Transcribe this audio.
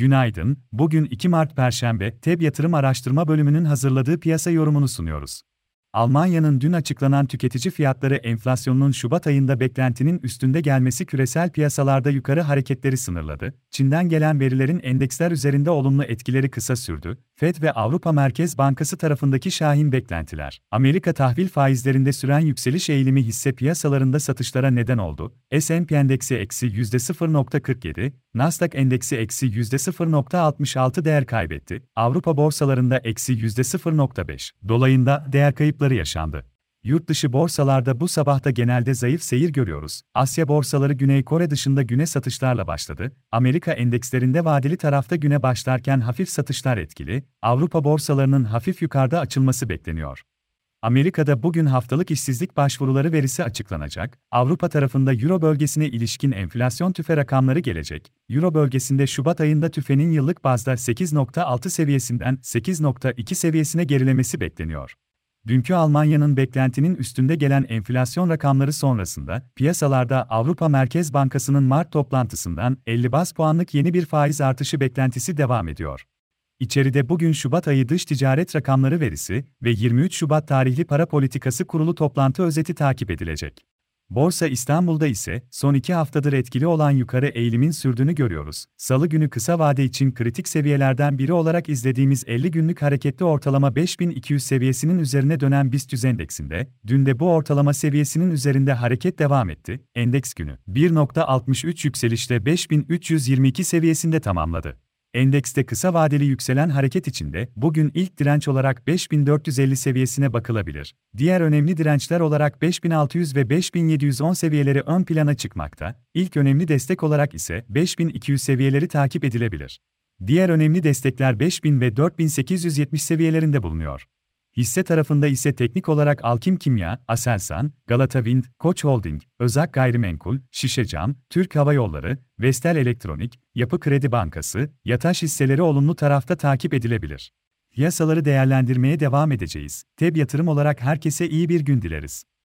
Günaydın, bugün 2 Mart Perşembe, TEB Yatırım Araştırma Bölümünün hazırladığı piyasa yorumunu sunuyoruz. Almanya'nın dün açıklanan tüketici fiyatları enflasyonunun Şubat ayında beklentinin üstünde gelmesi küresel piyasalarda yukarı hareketleri sınırladı. Çin'den gelen verilerin endeksler üzerinde olumlu etkileri kısa sürdü. Fed ve Avrupa Merkez Bankası tarafındaki şahin beklentiler. Amerika tahvil faizlerinde süren yükseliş eğilimi hisse piyasalarında satışlara neden oldu. S&P endeksi eksi %0.47, Nasdaq endeksi eksi %0.66 değer kaybetti. Avrupa borsalarında eksi %0.5. Dolayında değer kayıpları yaşandı. Yurt dışı borsalarda bu sabahta genelde zayıf seyir görüyoruz. Asya borsaları Güney Kore dışında güne satışlarla başladı. Amerika endekslerinde vadeli tarafta güne başlarken hafif satışlar etkili. Avrupa borsalarının hafif yukarıda açılması bekleniyor. Amerika'da bugün haftalık işsizlik başvuruları verisi açıklanacak. Avrupa tarafında Euro bölgesine ilişkin enflasyon tüfe rakamları gelecek. Euro bölgesinde Şubat ayında tüfenin yıllık bazda 8.6 seviyesinden 8.2 seviyesine gerilemesi bekleniyor. Dünkü Almanya'nın beklentinin üstünde gelen enflasyon rakamları sonrasında, piyasalarda Avrupa Merkez Bankası'nın Mart toplantısından 50 bas puanlık yeni bir faiz artışı beklentisi devam ediyor. İçeride bugün Şubat ayı dış ticaret rakamları verisi ve 23 Şubat tarihli para politikası kurulu toplantı özeti takip edilecek. Borsa İstanbul'da ise son iki haftadır etkili olan yukarı eğilimin sürdüğünü görüyoruz. Salı günü kısa vade için kritik seviyelerden biri olarak izlediğimiz 50 günlük hareketli ortalama 5200 seviyesinin üzerine dönen BIST endeksinde, dün de bu ortalama seviyesinin üzerinde hareket devam etti. Endeks günü 1.63 yükselişle 5322 seviyesinde tamamladı. Endekste kısa vadeli yükselen hareket içinde bugün ilk direnç olarak 5450 seviyesine bakılabilir. Diğer önemli dirençler olarak 5600 ve 5710 seviyeleri ön plana çıkmakta. İlk önemli destek olarak ise 5200 seviyeleri takip edilebilir. Diğer önemli destekler 5000 ve 4870 seviyelerinde bulunuyor. Hisse tarafında ise teknik olarak Alkim Kimya, Aselsan, Galata Wind, Koç Holding, Özak Gayrimenkul, Şişecam, Türk Hava Yolları, Vestel Elektronik, Yapı Kredi Bankası, Yataş hisseleri olumlu tarafta takip edilebilir. Piyasaları değerlendirmeye devam edeceğiz. TEB yatırım olarak herkese iyi bir gün dileriz.